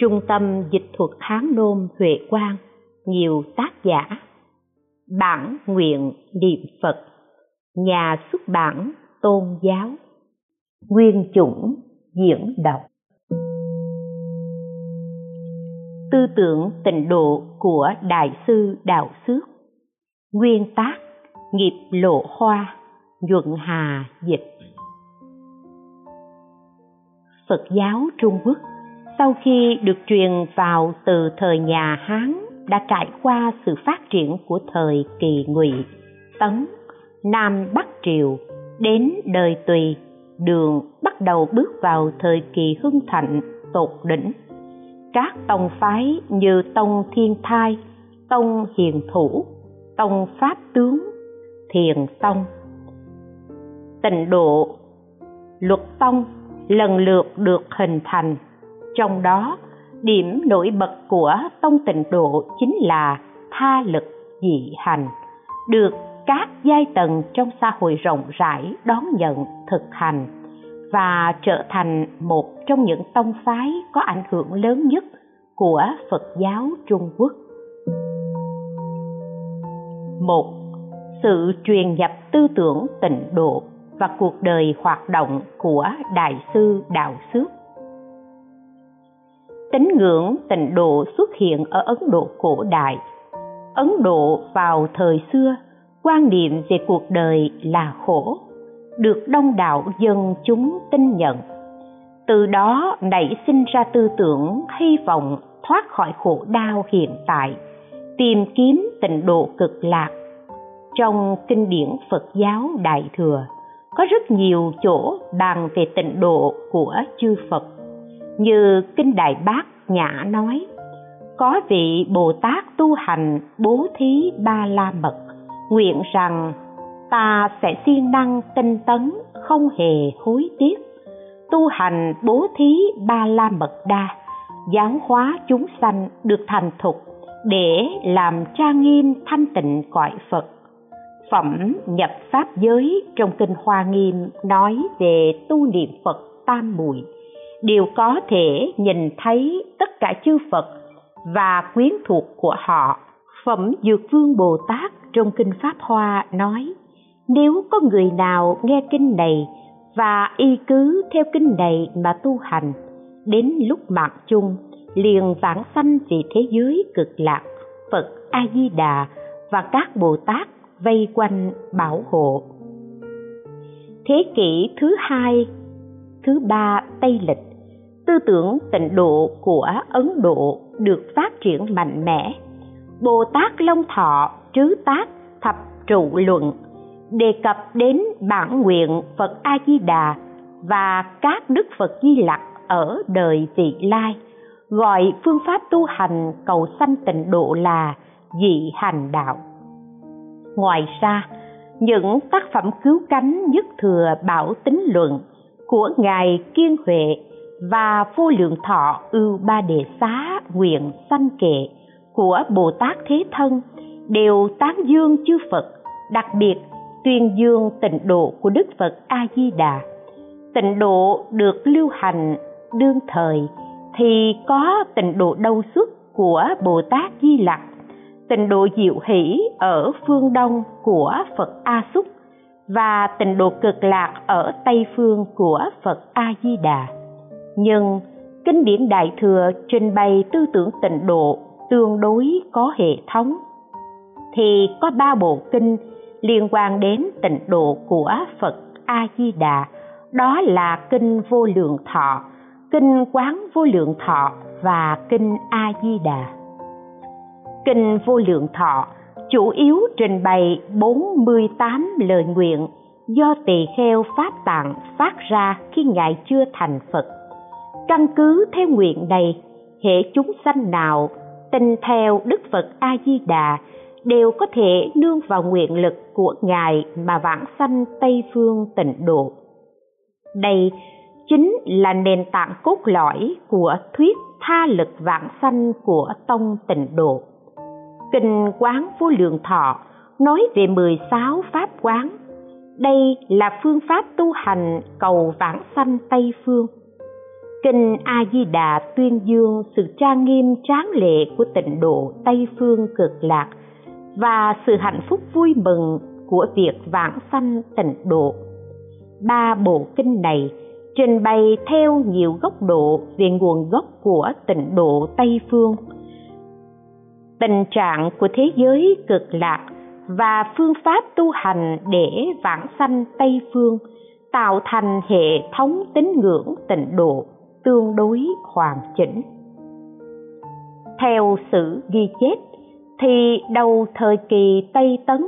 Trung tâm Dịch thuật Hán Nôm Huệ Quang, nhiều tác giả. Bản nguyện niệm Phật, nhà xuất bản tôn giáo. Nguyên chủng diễn đọc. Tư tưởng tịnh độ của Đại sư Đạo Xước Nguyên tác Nghiệp Lộ Hoa Nhuận Hà Dịch Phật giáo Trung Quốc sau khi được truyền vào từ thời nhà Hán đã trải qua sự phát triển của thời kỳ Ngụy, Tấn, Nam Bắc Triều đến đời Tùy, Đường bắt đầu bước vào thời kỳ hưng thịnh tột đỉnh. Các tông phái như tông Thiên Thai, tông Hiền Thủ, tông Pháp Tướng, Thiền Tông, Tịnh Độ, Luật Tông lần lượt được hình thành trong đó điểm nổi bật của tông tịnh độ chính là tha lực dị hành được các giai tầng trong xã hội rộng rãi đón nhận thực hành và trở thành một trong những tông phái có ảnh hưởng lớn nhất của Phật giáo Trung Quốc. Một, sự truyền nhập tư tưởng tịnh độ và cuộc đời hoạt động của Đại sư Đạo Xước tín ngưỡng tịnh độ xuất hiện ở ấn độ cổ đại. Ấn độ vào thời xưa, quan niệm về cuộc đời là khổ, được đông đảo dân chúng tin nhận. Từ đó nảy sinh ra tư tưởng, hy vọng thoát khỏi khổ đau hiện tại, tìm kiếm tịnh độ cực lạc. Trong kinh điển phật giáo đại thừa, có rất nhiều chỗ bàn về tịnh độ của chư phật như kinh đại bác nhã nói, có vị bồ tát tu hành bố thí ba la mật, nguyện rằng ta sẽ siêng năng tinh tấn, không hề hối tiếc. Tu hành bố thí ba la mật đa, giáo hóa chúng sanh được thành thục để làm tra nghiêm thanh tịnh cõi phật. Phẩm nhập pháp giới trong kinh hoa nghiêm nói về tu niệm phật tam muội đều có thể nhìn thấy tất cả chư Phật và quyến thuộc của họ. Phẩm Dược Vương Bồ Tát trong Kinh Pháp Hoa nói, nếu có người nào nghe kinh này và y cứ theo kinh này mà tu hành, đến lúc mạng chung liền vãng sanh về thế giới cực lạc, Phật A-di-đà và các Bồ Tát vây quanh bảo hộ. Thế kỷ thứ hai, thứ ba Tây Lịch tư tưởng tịnh độ của ấn độ được phát triển mạnh mẽ. Bồ tát long thọ, trứ tác, thập trụ luận đề cập đến bản nguyện phật a di đà và các đức phật di lặc ở đời vị lai, gọi phương pháp tu hành cầu sanh tịnh độ là dị hành đạo. Ngoài ra, những tác phẩm cứu cánh nhất thừa bảo tính luận của ngài kiên huệ và vô lượng thọ ưu ba đề xá nguyện sanh kệ của Bồ Tát Thế Thân đều tán dương chư Phật, đặc biệt tuyên dương tịnh độ của Đức Phật A Di Đà. Tịnh độ được lưu hành đương thời thì có tịnh độ đâu xuất của Bồ Tát Di Lặc, tịnh độ diệu hỷ ở phương đông của Phật A Xúc và tịnh độ cực lạc ở tây phương của Phật A Di Đà nhưng kinh điển đại thừa trình bày tư tưởng tịnh độ tương đối có hệ thống. Thì có ba bộ kinh liên quan đến tịnh độ của phật a di đà đó là kinh vô lượng thọ, kinh quán vô lượng thọ và kinh a di đà kinh vô lượng thọ chủ yếu trình bày 48 lời nguyện do tỳ kheo pháp tạng phát ra khi ngài chưa thành phật căn cứ theo nguyện này, hệ chúng sanh nào tin theo đức phật a di đà đều có thể nương vào nguyện lực của ngài mà vãng sanh tây phương tịnh độ. Đây chính là nền tảng cốt lõi của thuyết tha lực vãng sanh của tông tịnh độ. Kinh quán vô lượng thọ nói về 16 pháp quán. Đây là phương pháp tu hành cầu vãng sanh tây phương kinh a di đà tuyên dương sự trang nghiêm tráng lệ của tịnh độ tây phương cực lạc và sự hạnh phúc vui mừng của việc vãng sanh tịnh độ. Ba bộ kinh này trình bày theo nhiều góc độ về nguồn gốc của tịnh độ tây phương. Tình trạng của thế giới cực lạc và phương pháp tu hành để vãng sanh tây phương tạo thành hệ thống tín ngưỡng tịnh độ tương đối hoàn chỉnh. Theo sử ghi chép, thì đầu thời kỳ Tây Tấn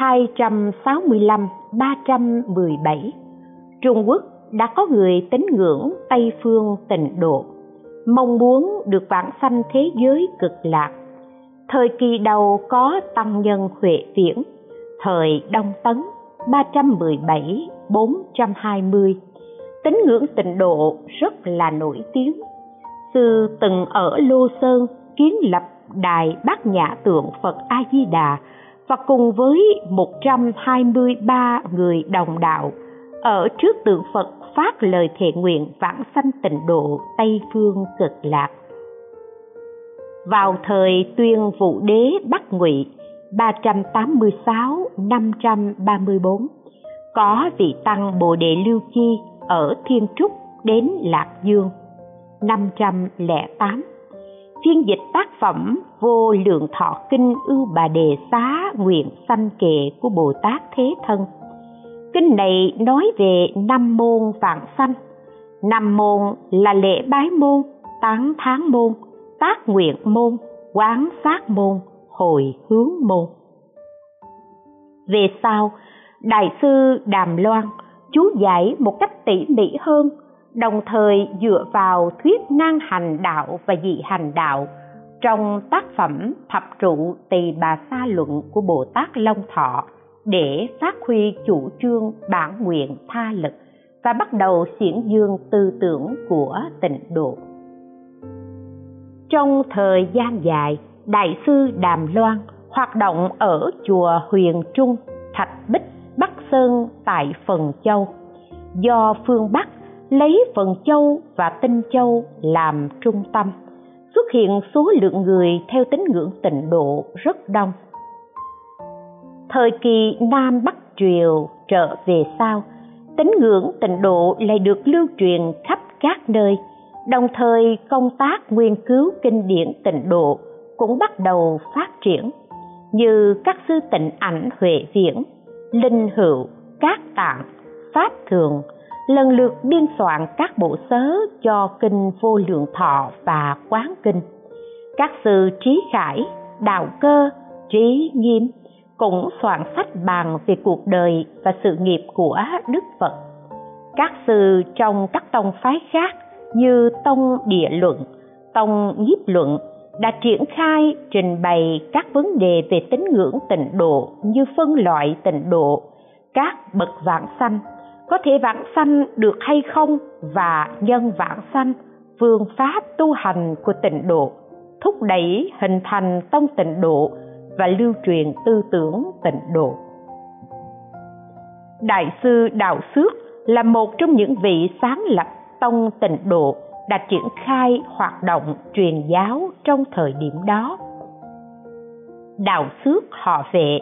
265-317 Trung Quốc đã có người tín ngưỡng Tây phương tịnh độ, mong muốn được vãng sanh thế giới cực lạc. Thời kỳ đầu có tăng nhân huệ viễn, thời đông tấn 317 420 tín ngưỡng tịnh độ rất là nổi tiếng sư từng ở lô sơn kiến lập đài bát nhã tượng phật a di đà và cùng với 123 người đồng đạo ở trước tượng Phật phát lời thệ nguyện vãng sanh tịnh độ Tây phương cực lạc. Vào thời tuyên vũ đế Bắc Ngụy 386-534 có vị tăng Bồ Đề Lưu Chi ở Thiên Trúc đến Lạc Dương 508 phiên dịch tác phẩm vô lượng thọ kinh ưu bà đề xá nguyện sanh kệ của bồ tát thế thân. Kinh này nói về năm môn vạn sanh. Năm môn là lễ bái môn, tán tháng môn, tác nguyện môn, quán sát môn, hồi hướng môn. Về sau, đại sư đàm loan chú giải một cách tỉ mỉ hơn, đồng thời dựa vào thuyết năng hành đạo và dị hành đạo trong tác phẩm thập trụ tỳ bà sa luận của bồ tát long thọ để phát huy chủ trương bản nguyện tha lực và bắt đầu xiển dương tư tưởng của tịnh độ. Trong thời gian dài, đại sư đàm loan hoạt động ở chùa huyền trung, thạch bích sơn tại phần châu. Do phương bắc lấy phần châu và tinh châu làm trung tâm, xuất hiện số lượng người theo tín ngưỡng tịnh độ rất đông. Thời kỳ nam bắc triều trở về sau, tín ngưỡng tịnh độ lại được lưu truyền khắp các nơi. Đồng thời, công tác nghiên cứu kinh điển tịnh độ cũng bắt đầu phát triển, như các sư tịnh ảnh huệ viễn linh hữu, các tạng, pháp thường, lần lượt biên soạn các bộ sớ cho kinh vô lượng thọ và quán kinh. Các sư trí khải, đạo cơ, trí nghiêm cũng soạn sách bàn về cuộc đời và sự nghiệp của đức phật. Các sư trong các tông phái khác như tông địa luận, tông nhiếp luận đã triển khai trình bày các vấn đề về tín ngưỡng tịnh độ như phân loại tịnh độ, các bậc vãng sanh. Có thể vãng sanh được hay không và nhân vãng sanh, phương pháp tu hành của tịnh độ, thúc đẩy hình thành tông tịnh độ và lưu truyền tư tưởng tịnh độ. Đại sư đạo xước là một trong những vị sáng lập tông tịnh độ đã triển khai hoạt động truyền giáo trong thời điểm đó đạo xước họ vệ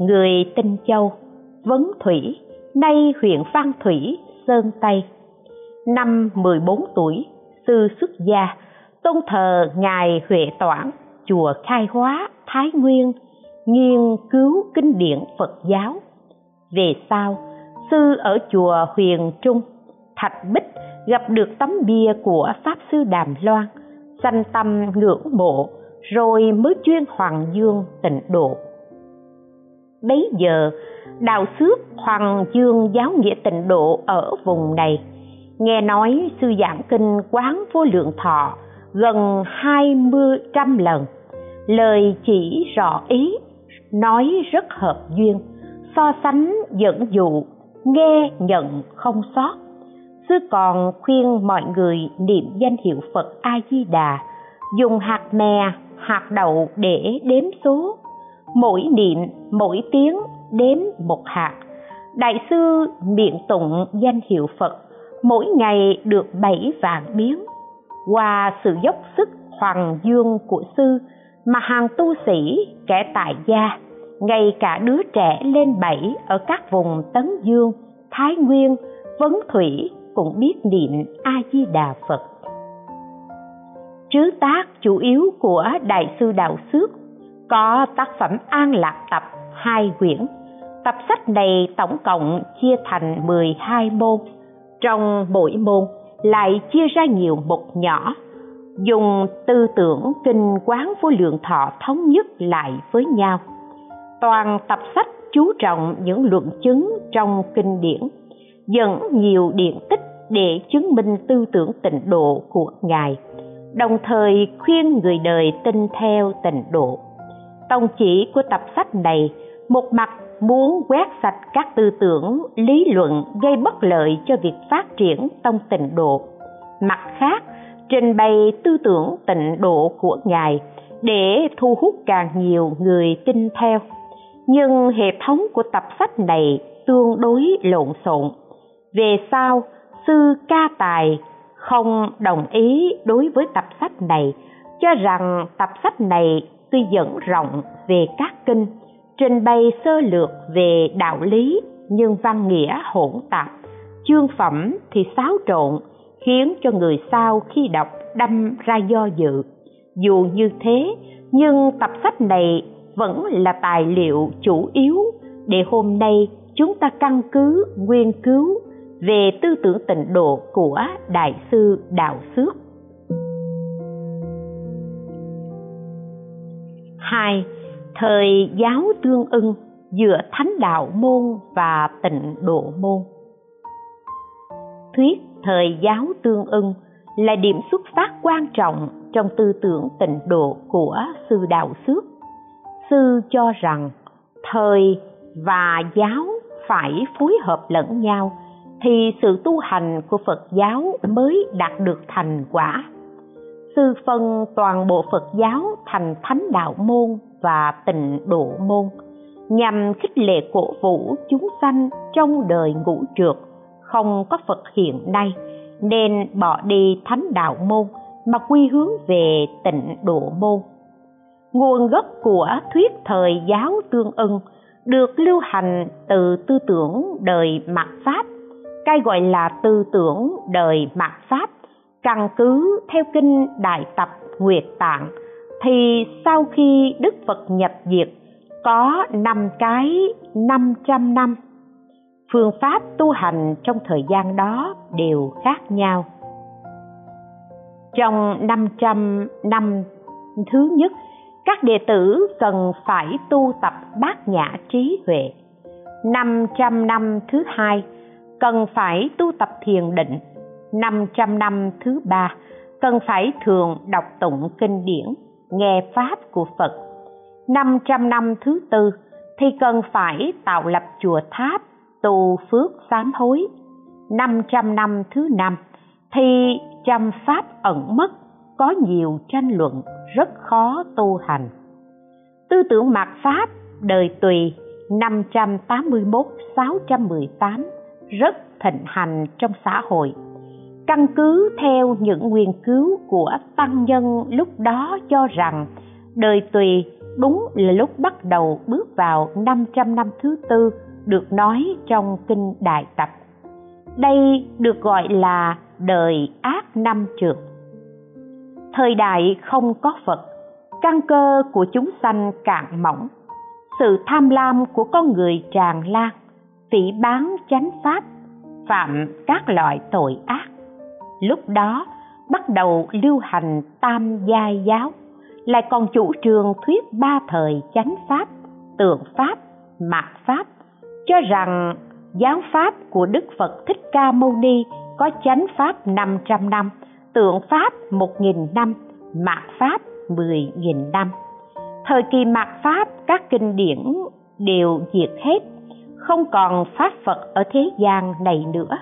người tinh châu vấn thủy nay huyện Phan Thủy, Sơn Tây. Năm 14 tuổi, sư xuất gia, tôn thờ Ngài Huệ Toản, chùa Khai Hóa, Thái Nguyên, nghiên cứu kinh điển Phật giáo. Về sau, sư ở chùa Huyền Trung, Thạch Bích gặp được tấm bia của Pháp Sư Đàm Loan, sanh tâm ngưỡng mộ, rồi mới chuyên Hoàng Dương tịnh độ. Bấy giờ, đào xước hoàng dương giáo nghĩa tịnh độ ở vùng này. Nghe nói sư giảng kinh quán vô lượng thọ gần hai mươi trăm lần. Lời chỉ rõ ý nói rất hợp duyên so sánh dẫn dụ nghe nhận không sót sư còn khuyên mọi người niệm danh hiệu phật a di đà dùng hạt mè hạt đậu để đếm số. Mỗi niệm, mỗi tiếng đếm một hạt. Đại sư miệng tụng danh hiệu phật, mỗi ngày được bảy vạn miếng. Qua sự dốc sức hoàng dương của sư mà hàng tu sĩ kẻ tại gia, ngay cả đứa trẻ lên bảy ở các vùng tấn dương, thái nguyên, vấn thủy cũng biết niệm a di đà phật. Trứ tác chủ yếu của đại sư đạo xước có tác phẩm an lạc tập hai quyển. Tập sách này tổng cộng chia thành 12 môn. Trong mỗi môn lại chia ra nhiều mục nhỏ, dùng tư tưởng kinh quán vô lượng thọ thống nhất lại với nhau. Toàn tập sách chú trọng những luận chứng trong kinh điển, dẫn nhiều điện tích để chứng minh tư tưởng tịnh độ của ngài, đồng thời khuyên người đời tin theo tịnh độ. Tông chỉ của tập sách này một mặt muốn quét sạch các tư tưởng, lý luận gây bất lợi cho việc phát triển tông tịnh độ. Mặt khác, trình bày tư tưởng tịnh độ của ngài để thu hút càng nhiều người tin theo. Nhưng hệ thống của tập sách này tương đối lộn xộn. Về sau sư ca tài không đồng ý đối với tập sách này, cho rằng tập sách này tuy dẫn rộng về các kinh, trình bày sơ lược về đạo lý nhưng văn nghĩa hỗn tạp, chương phẩm thì xáo trộn, khiến cho người sau khi đọc đâm ra do dự. Dù như thế, nhưng tập sách này vẫn là tài liệu chủ yếu để hôm nay chúng ta căn cứ, nghiên cứu về tư tưởng tịnh độ của đại sư đạo xước. Hai, thời giáo tương ưng giữa thánh đạo môn và tịnh độ môn. Thuyết thời giáo tương ưng là điểm xuất phát quan trọng trong tư tưởng tịnh độ của sư đạo xước. Sư cho rằng thời và giáo phải phối hợp lẫn nhau thì sự tu hành của phật giáo mới đạt được thành quả. Sư phân toàn bộ phật giáo thành thánh đạo môn và tịnh độ môn, nhằm khích lệ cổ vũ chúng sanh trong đời ngũ trượt, không có phật hiện nay, nên bỏ đi thánh đạo môn mà quy hướng về tịnh độ môn. Nguồn gốc của thuyết thời giáo tương ưng được lưu hành từ tư tưởng đời mạt pháp cái gọi là tư tưởng đời mạt pháp, căn cứ theo kinh đại tập nguyệt tạng, thì sau khi đức phật nhập diệt, có năm cái năm trăm năm. Phương pháp tu hành trong thời gian đó đều khác nhau. Trong 500 năm thứ nhất, các đệ tử cần phải tu tập bát nhã trí huệ. 500 năm thứ hai cần phải tu tập thiền định. 500 năm thứ ba, cần phải thường đọc tụng kinh điển, nghe pháp của Phật. 500 năm thứ tư, thì cần phải tạo lập chùa tháp, tu phước sám hối. 500 năm thứ năm, thì chăm pháp ẩn mất, có nhiều tranh luận, rất khó tu hành. Tư tưởng mạt pháp, đời tùy 581-618 rất thịnh hành trong xã hội căn cứ theo những nghiên cứu của tăng nhân lúc đó cho rằng đời tùy đúng là lúc bắt đầu bước vào 500 năm thứ tư được nói trong kinh Đại Tập. Đây được gọi là đời ác năm trượt. Thời đại không có Phật, căn cơ của chúng sanh cạn mỏng, sự tham lam của con người tràn lan, phỉ bán chánh pháp, phạm các loại tội ác. Lúc đó bắt đầu lưu hành tam giai giáo, lại còn chủ trương thuyết ba thời chánh pháp, tượng pháp, mạt pháp cho rằng giáo pháp của Đức Phật Thích Ca Mâu Ni có chánh pháp 500 năm, tượng pháp 1.000 năm, mạt pháp 10.000 năm. Thời kỳ mạt pháp các kinh điển đều diệt hết, không còn pháp Phật ở thế gian này nữa.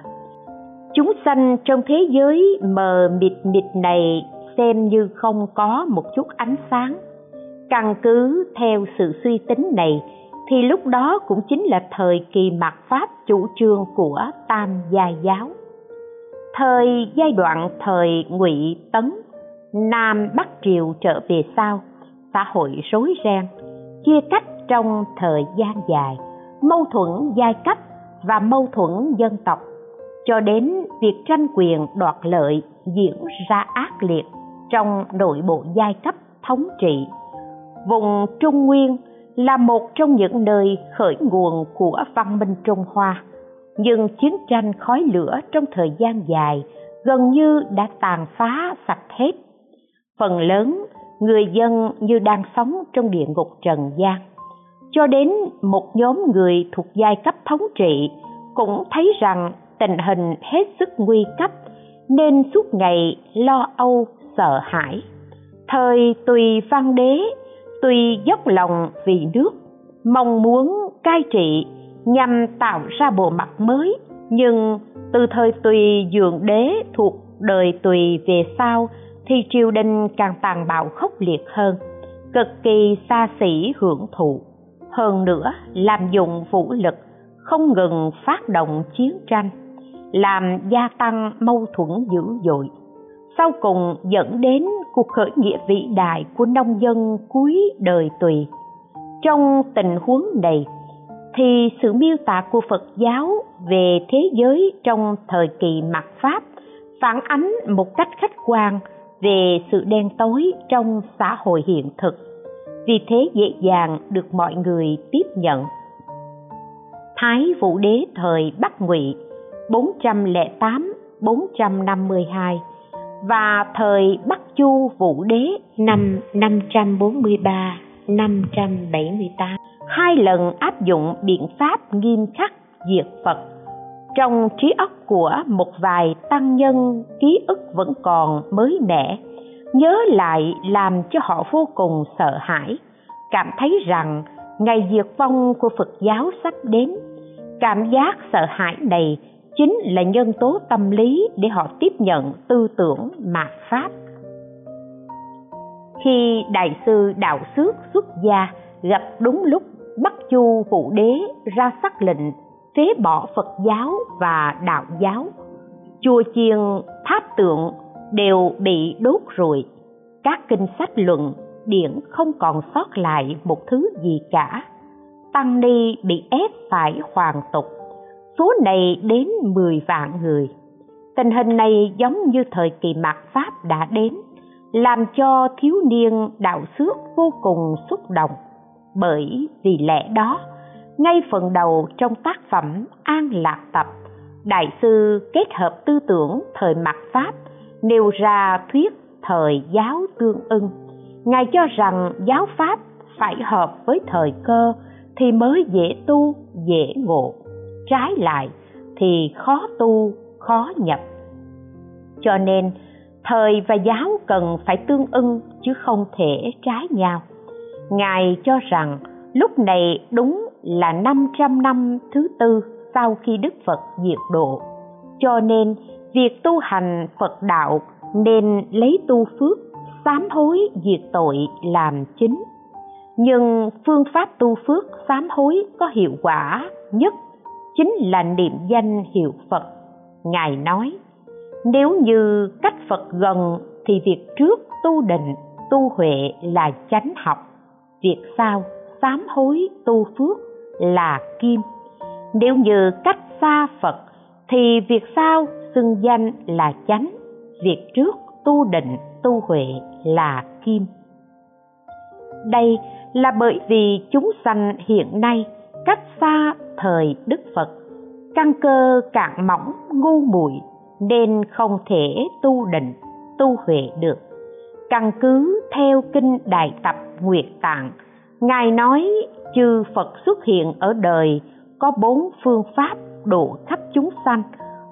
Chúng sanh trong thế giới mờ mịt mịt này xem như không có một chút ánh sáng. Căn cứ theo sự suy tính này, thì lúc đó cũng chính là thời kỳ mạt pháp chủ trương của tam gia giáo thời giai đoạn thời ngụy tấn, nam bắc triều trở về sau, xã hội rối ren, chia cách trong thời gian dài mâu thuẫn giai cấp và mâu thuẫn dân tộc. Cho đến việc tranh quyền đoạt lợi diễn ra ác liệt trong nội bộ giai cấp thống trị, vùng trung nguyên là một trong những nơi khởi nguồn của văn minh trung hoa. Nhưng chiến tranh khói lửa trong thời gian dài gần như đã tàn phá sạch hết. Phần lớn người dân như đang sống trong địa ngục trần gian cho đến một nhóm người thuộc giai cấp thống trị cũng thấy rằng tình hình hết sức nguy cấp, nên suốt ngày lo âu, sợ hãi. Thời tùy văn đế, tùy dốc lòng vì nước, mong muốn cai trị nhằm tạo ra bộ mặt mới. Nhưng từ thời tùy dượng đế thuộc đời tùy về sau thì triều đình càng tàn bạo khốc liệt hơn, cực kỳ xa xỉ hưởng thụ hơn nữa làm dụng vũ lực, không ngừng phát động chiến tranh, làm gia tăng mâu thuẫn dữ dội. Sau cùng dẫn đến cuộc khởi nghĩa vĩ đại của nông dân cuối đời tùy. Trong tình huống này, thì sự miêu tả của phật giáo về thế giới trong thời kỳ mạt pháp phản ánh một cách khách quan về sự đen tối trong xã hội hiện thực vì thế dễ dàng được mọi người tiếp nhận. Thái vũ đế thời bắc ngụy 408 452 và thời Bắc Chu Vũ Đế năm 543 578 hai lần áp dụng biện pháp nghiêm khắc diệt Phật, trong trí óc của một vài tăng nhân, ký ức vẫn còn mới mẻ nhớ lại làm cho họ vô cùng sợ hãi, cảm thấy rằng ngày diệt vong của phật giáo sắp đến. Cảm giác sợ hãi này chính là nhân tố tâm lý để họ tiếp nhận tư tưởng mạt pháp. Khi đại sư đạo xước xuất gia gặp đúng lúc bắc chu vũ đế ra sắc lệnh phế bỏ phật giáo và đạo giáo, chùa chiền tháp tượng đều bị đốt rụi các kinh sách luận điển không còn sót lại một thứ gì cả. Tăng ni bị ép phải hoàn tục. Số này đến 10 vạn người. Tình hình này giống như thời kỳ mạt pháp đã đến, làm cho thiếu niên đạo xước vô cùng xúc động. Bởi vì lẽ đó, ngay phần đầu trong tác phẩm an lạc tập, đại sư kết hợp tư tưởng thời mạt pháp nêu ra thuyết thời giáo tương ưng. Ngài cho rằng giáo pháp phải hợp với thời cơ thì mới dễ tu dễ ngộ. Trái lại thì khó tu khó nhập. Cho nên thời và giáo cần phải tương ưng chứ không thể trái nhau. Ngài cho rằng lúc này đúng là 500 năm thứ tư sau khi Đức Phật diệt độ. Cho nên, việc tu hành Phật đạo nên lấy tu phước, sám hối diệt tội làm chính. Nhưng phương pháp tu phước sám hối có hiệu quả nhất chính là niệm danh hiệu Phật. Ngài nói, nếu như cách Phật gần thì việc trước tu định, tu huệ là chánh học, việc sau sám hối tu phước là kim. Nếu như cách xa Phật thì việc sau xưng danh là chánh, việc trước tu định, tu huệ là kim. Đây là bởi vì chúng sanh hiện nay cách xa thời Đức Phật, căn cơ cạn mỏng ngu muội nên không thể tu định, tu huệ được. Căn cứ theo kinh Đại Tập Nguyệt Tạng, Ngài nói chư Phật xuất hiện ở đời có bốn phương pháp độ khắp chúng sanh.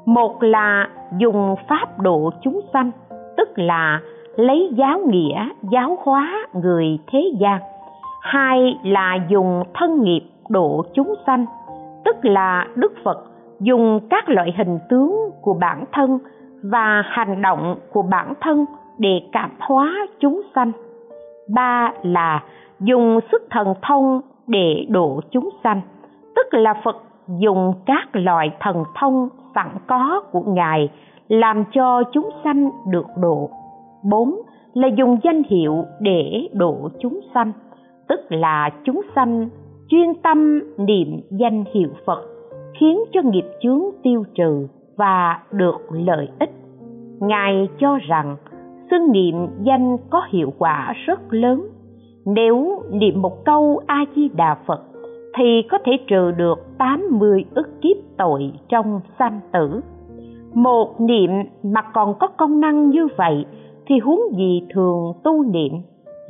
Một là dùng pháp độ chúng sanh, tức là lấy giáo nghĩa giáo hóa người thế gian. Hai là dùng thân nghiệp độ chúng sanh, tức là Đức Phật dùng các loại hình tướng của bản thân và hành động của bản thân để cảm hóa chúng sanh. Ba là dùng sức thần thông để độ chúng sanh, tức là Phật dùng các loại thần thông sẵn có của Ngài, làm cho chúng sanh được độ. Bốn là dùng danh hiệu để độ chúng sanh, tức là chúng sanh chuyên tâm niệm danh hiệu phật, khiến cho nghiệp chướng tiêu trừ và được lợi ích. Ngài cho rằng, xưng niệm danh có hiệu quả rất lớn. Nếu niệm một câu a di đà phật thì có thể trừ được 80 ức kiếp tội trong sanh tử. Một niệm mà còn có công năng như vậy thì huống gì thường tu niệm.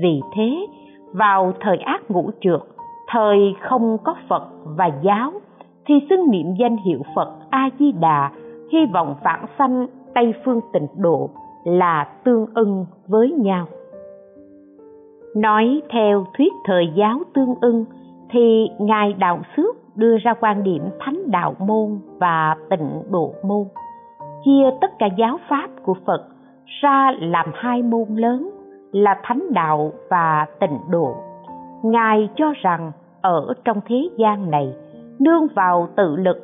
Vì thế, vào thời ác ngũ trượt, thời không có Phật và giáo, thì xưng niệm danh hiệu Phật A-di-đà, hy vọng vãng sanh Tây Phương tịnh độ là tương ưng với nhau. Nói theo thuyết thời giáo tương ưng, thì ngài đạo xước đưa ra quan điểm thánh đạo môn và tịnh độ môn, chia tất cả giáo pháp của phật ra làm hai môn lớn là thánh đạo và tịnh độ. Ngài cho rằng ở trong thế gian này, nương vào tự lực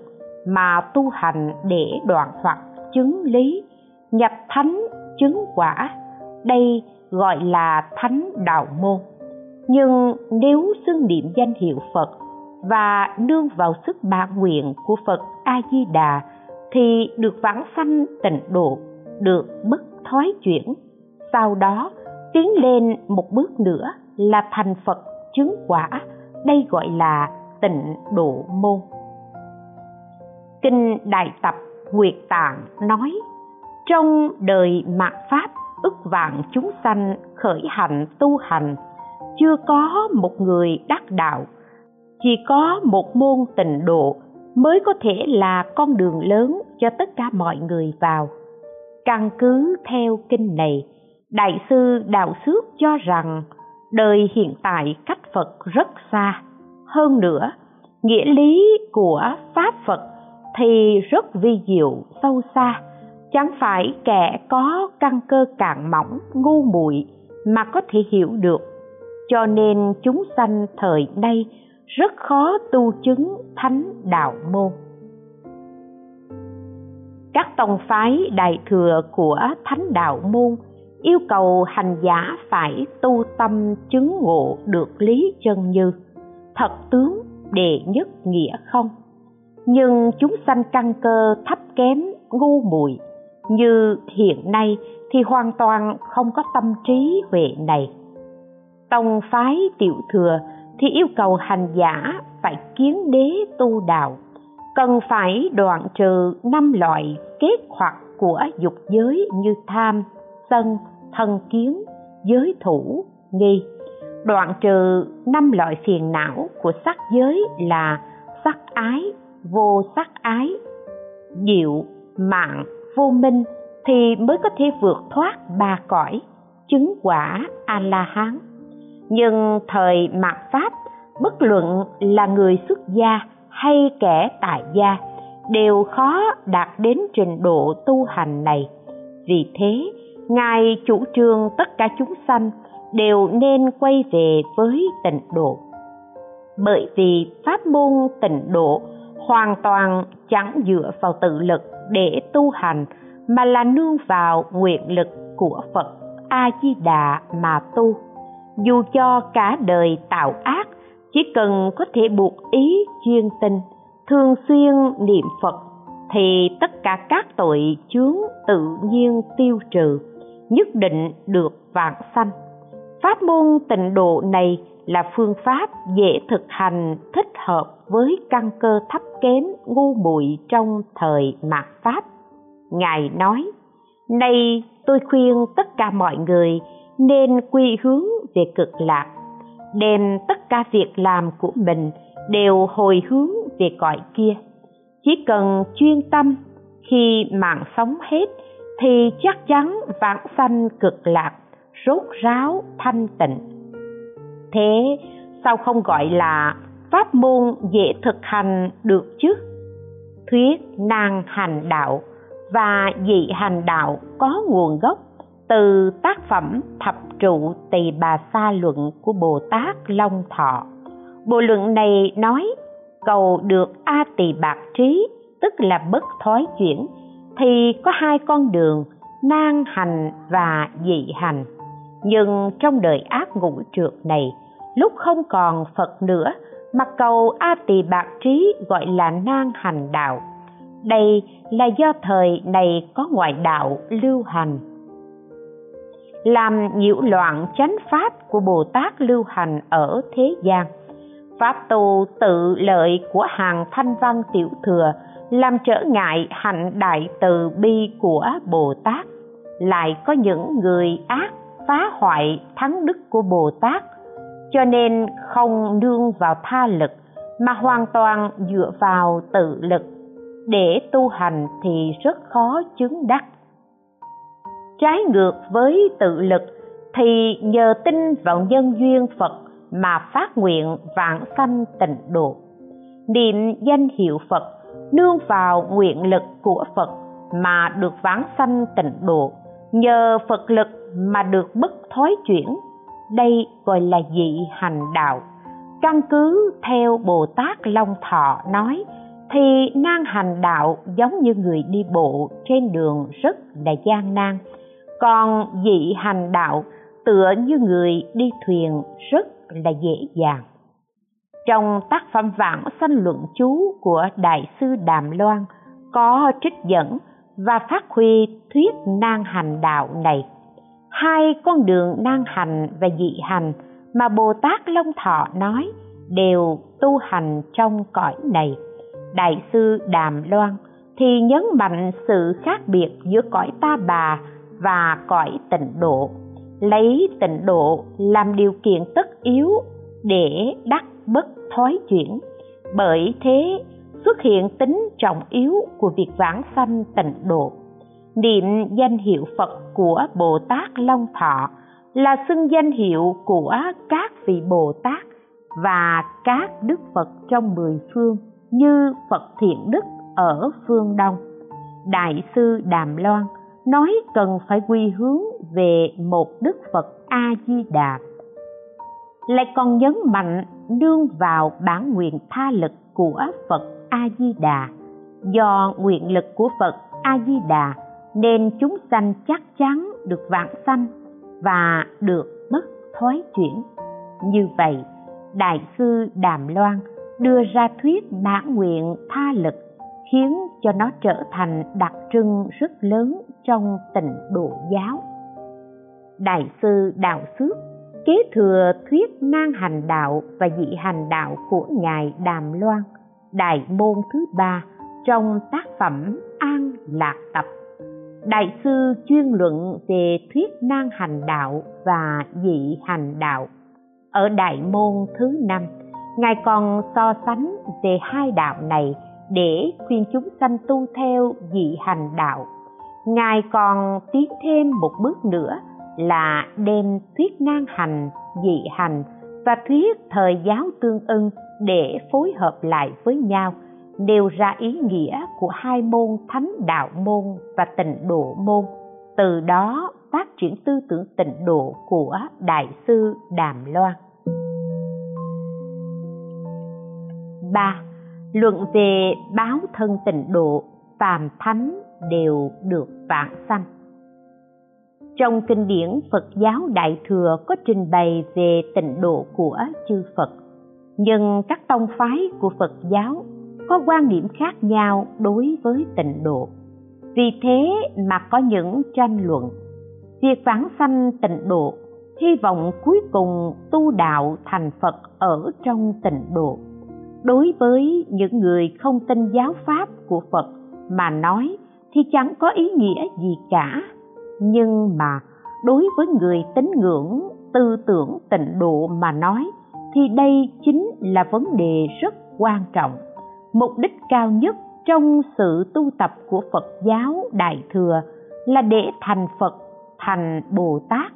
mà tu hành để đoạn hoặc chứng lý, nhập thánh chứng quả, đây gọi là thánh đạo môn nhưng nếu xưng niệm danh hiệu phật và nương vào sức bản nguyện của phật a di đà thì được vãng sanh tịnh độ, được bất thoái chuyển. Sau đó, tiến lên một bước nữa là thành phật chứng quả, đây gọi là tịnh độ môn. Kinh đại tập nguyệt tạng nói, trong đời mạt pháp, ức vạn chúng sanh khởi hạnh tu hành chưa có một người đắc đạo, chỉ có một môn tịnh độ mới có thể là con đường lớn cho tất cả mọi người vào. Căn cứ theo kinh này, đại sư đạo xước cho rằng đời hiện tại cách phật rất xa. Hơn nữa, nghĩa lý của pháp phật thì rất vi diệu, sâu xa. Chẳng phải kẻ có căn cơ cạn mỏng, ngu muội mà có thể hiểu được cho nên chúng sanh thời nay rất khó tu chứng thánh đạo môn. Các tông phái đại thừa của thánh đạo môn yêu cầu hành giả phải tu tâm chứng ngộ được lý chân như, thật tướng đệ nhất nghĩa không? Nhưng chúng sanh căn cơ thấp kém, ngu muội như hiện nay thì hoàn toàn không có tâm trí huệ này tông phái tiểu thừa thì yêu cầu hành giả phải kiến đế tu đạo. Cần phải đoạn trừ năm loại kết hoặc của dục giới như tham, sân, thân kiến, giới thủ, nghi. Đoạn trừ năm loại phiền não của sắc giới là sắc ái, vô sắc ái, diệu, mạng, vô minh thì mới có thể vượt thoát ba cõi, chứng quả a la hán nhưng thời mạt pháp, bất luận là người xuất gia hay kẻ tại gia, đều khó đạt đến trình độ tu hành này. Vì thế, ngài chủ trương tất cả chúng sanh đều nên quay về với tịnh độ. Bởi vì pháp môn tịnh độ hoàn toàn chẳng dựa vào tự lực để tu hành, mà là nương vào nguyện lực của phật a di đà mà tu dù cho cả đời tạo ác, chỉ cần có thể buộc ý chuyên tinh thường xuyên niệm phật, thì tất cả các tội chướng tự nhiên tiêu trừ, nhất định được vạn sanh. Pháp môn tịnh độ này là phương pháp dễ thực hành thích hợp với căn cơ thấp kém ngu muội trong thời mạt pháp. Ngài nói, nay tôi khuyên tất cả mọi người nên quy hướng về cực lạc, đem tất cả việc làm của mình đều hồi hướng về cõi kia. Chỉ cần chuyên tâm, khi mạng sống hết, thì chắc chắn vãng sanh cực lạc, rốt ráo thanh tịnh. Thế sao không gọi là pháp môn dễ thực hành được chứ? Thuyết năng hành đạo và dị hành đạo có nguồn gốc từ tác phẩm thập trụ tỳ bà sa luận của bồ tát long thọ. Bộ luận này nói, cầu được a tỳ bạc trí, tức là bất thói chuyển, thì có hai con đường nan hành và dị hành. Nhưng trong đời ác ngũ trượt này, lúc không còn phật nữa, mà cầu a tỳ bạc trí gọi là nan hành đạo. Đây là do thời này có ngoại đạo lưu hành làm nhiễu loạn chánh pháp của bồ tát lưu hành ở thế gian. Pháp tu tự lợi của hàng thanh văn tiểu thừa làm trở ngại hạnh đại từ bi của bồ tát. Lại có những người ác phá hoại thắng đức của bồ tát, cho nên không nương vào tha lực, mà hoàn toàn dựa vào tự lực. Để tu hành thì rất khó chứng đắc trái ngược với tự lực, thì nhờ tin vào nhân duyên phật mà phát nguyện vãng sanh tịnh độ. Niệm danh hiệu phật, nương vào nguyện lực của phật mà được vãng sanh tịnh độ, nhờ phật lực mà được bất thói chuyển. Đây gọi là dị hành đạo. Căn cứ theo bồ tát long thọ nói, thì nan hành đạo giống như người đi bộ trên đường rất là gian nan còn dị hành đạo, tựa như người đi thuyền rất là dễ dàng. Trong tác phẩm vãng sanh luận chú của đại sư đàm loan có trích dẫn và phát huy thuyết nan hành đạo này. Hai con đường nan hành và dị hành mà bồ tát long thọ nói đều tu hành trong cõi này. Đại sư đàm loan thì nhấn mạnh sự khác biệt giữa cõi ta bà và cõi tịnh độ. Lấy tịnh độ làm điều kiện tất yếu để đắc bất thói chuyển. Bởi thế, xuất hiện tính trọng yếu của việc vãng sanh tịnh độ. Niệm danh hiệu phật của bồ tát long thọ là xưng danh hiệu của các vị bồ tát và các đức phật trong mười phương như phật thiện đức ở phương đông, đại sư đàm loan nói cần phải quy hướng về một đức phật a di đà lại còn nhấn mạnh nương vào bản nguyện tha lực của phật a di đà do nguyện lực của phật a di đà nên chúng sanh chắc chắn được vãng sanh và được bất thoái chuyển. Như vậy, đại sư đàm loan đưa ra thuyết bản nguyện tha lực, khiến cho nó trở thành đặc trưng rất lớn trong tịnh độ giáo. Đại sư đạo xước kế thừa thuyết nan hành đạo và dị hành đạo của ngài đàm loan, đại môn thứ ba, trong tác phẩm an lạc tập. Đại sư chuyên luận về thuyết nan hành đạo và dị hành đạo. Ở đại môn thứ năm, ngài còn so sánh về hai đạo này để khuyên chúng sanh tu theo dị hành đạo ngài còn tiến thêm một bước nữa là đem thuyết ngang hành dị hành và thuyết thời giáo tương ưng để phối hợp lại với nhau nêu ra ý nghĩa của hai môn thánh đạo môn và tịnh độ môn từ đó phát triển tư tưởng tịnh độ của đại sư đàm loan 3. Luận về báo thân tịnh độ, phàm thánh đều được vãng sanh. Trong kinh điển Phật giáo Đại Thừa có trình bày về tịnh độ của chư Phật, nhưng các tông phái của Phật giáo có quan điểm khác nhau đối với tịnh độ. Vì thế mà có những tranh luận. Việc vãng sanh tịnh độ, hy vọng cuối cùng tu đạo thành Phật ở trong tịnh độ đối với những người không tin giáo pháp của phật mà nói thì chẳng có ý nghĩa gì cả. Nhưng mà đối với người tín ngưỡng, tư tưởng, tịnh độ mà nói, thì đây chính là vấn đề rất quan trọng. Mục đích cao nhất trong sự tu tập của phật giáo đại thừa là để thành phật, thành bồ tát.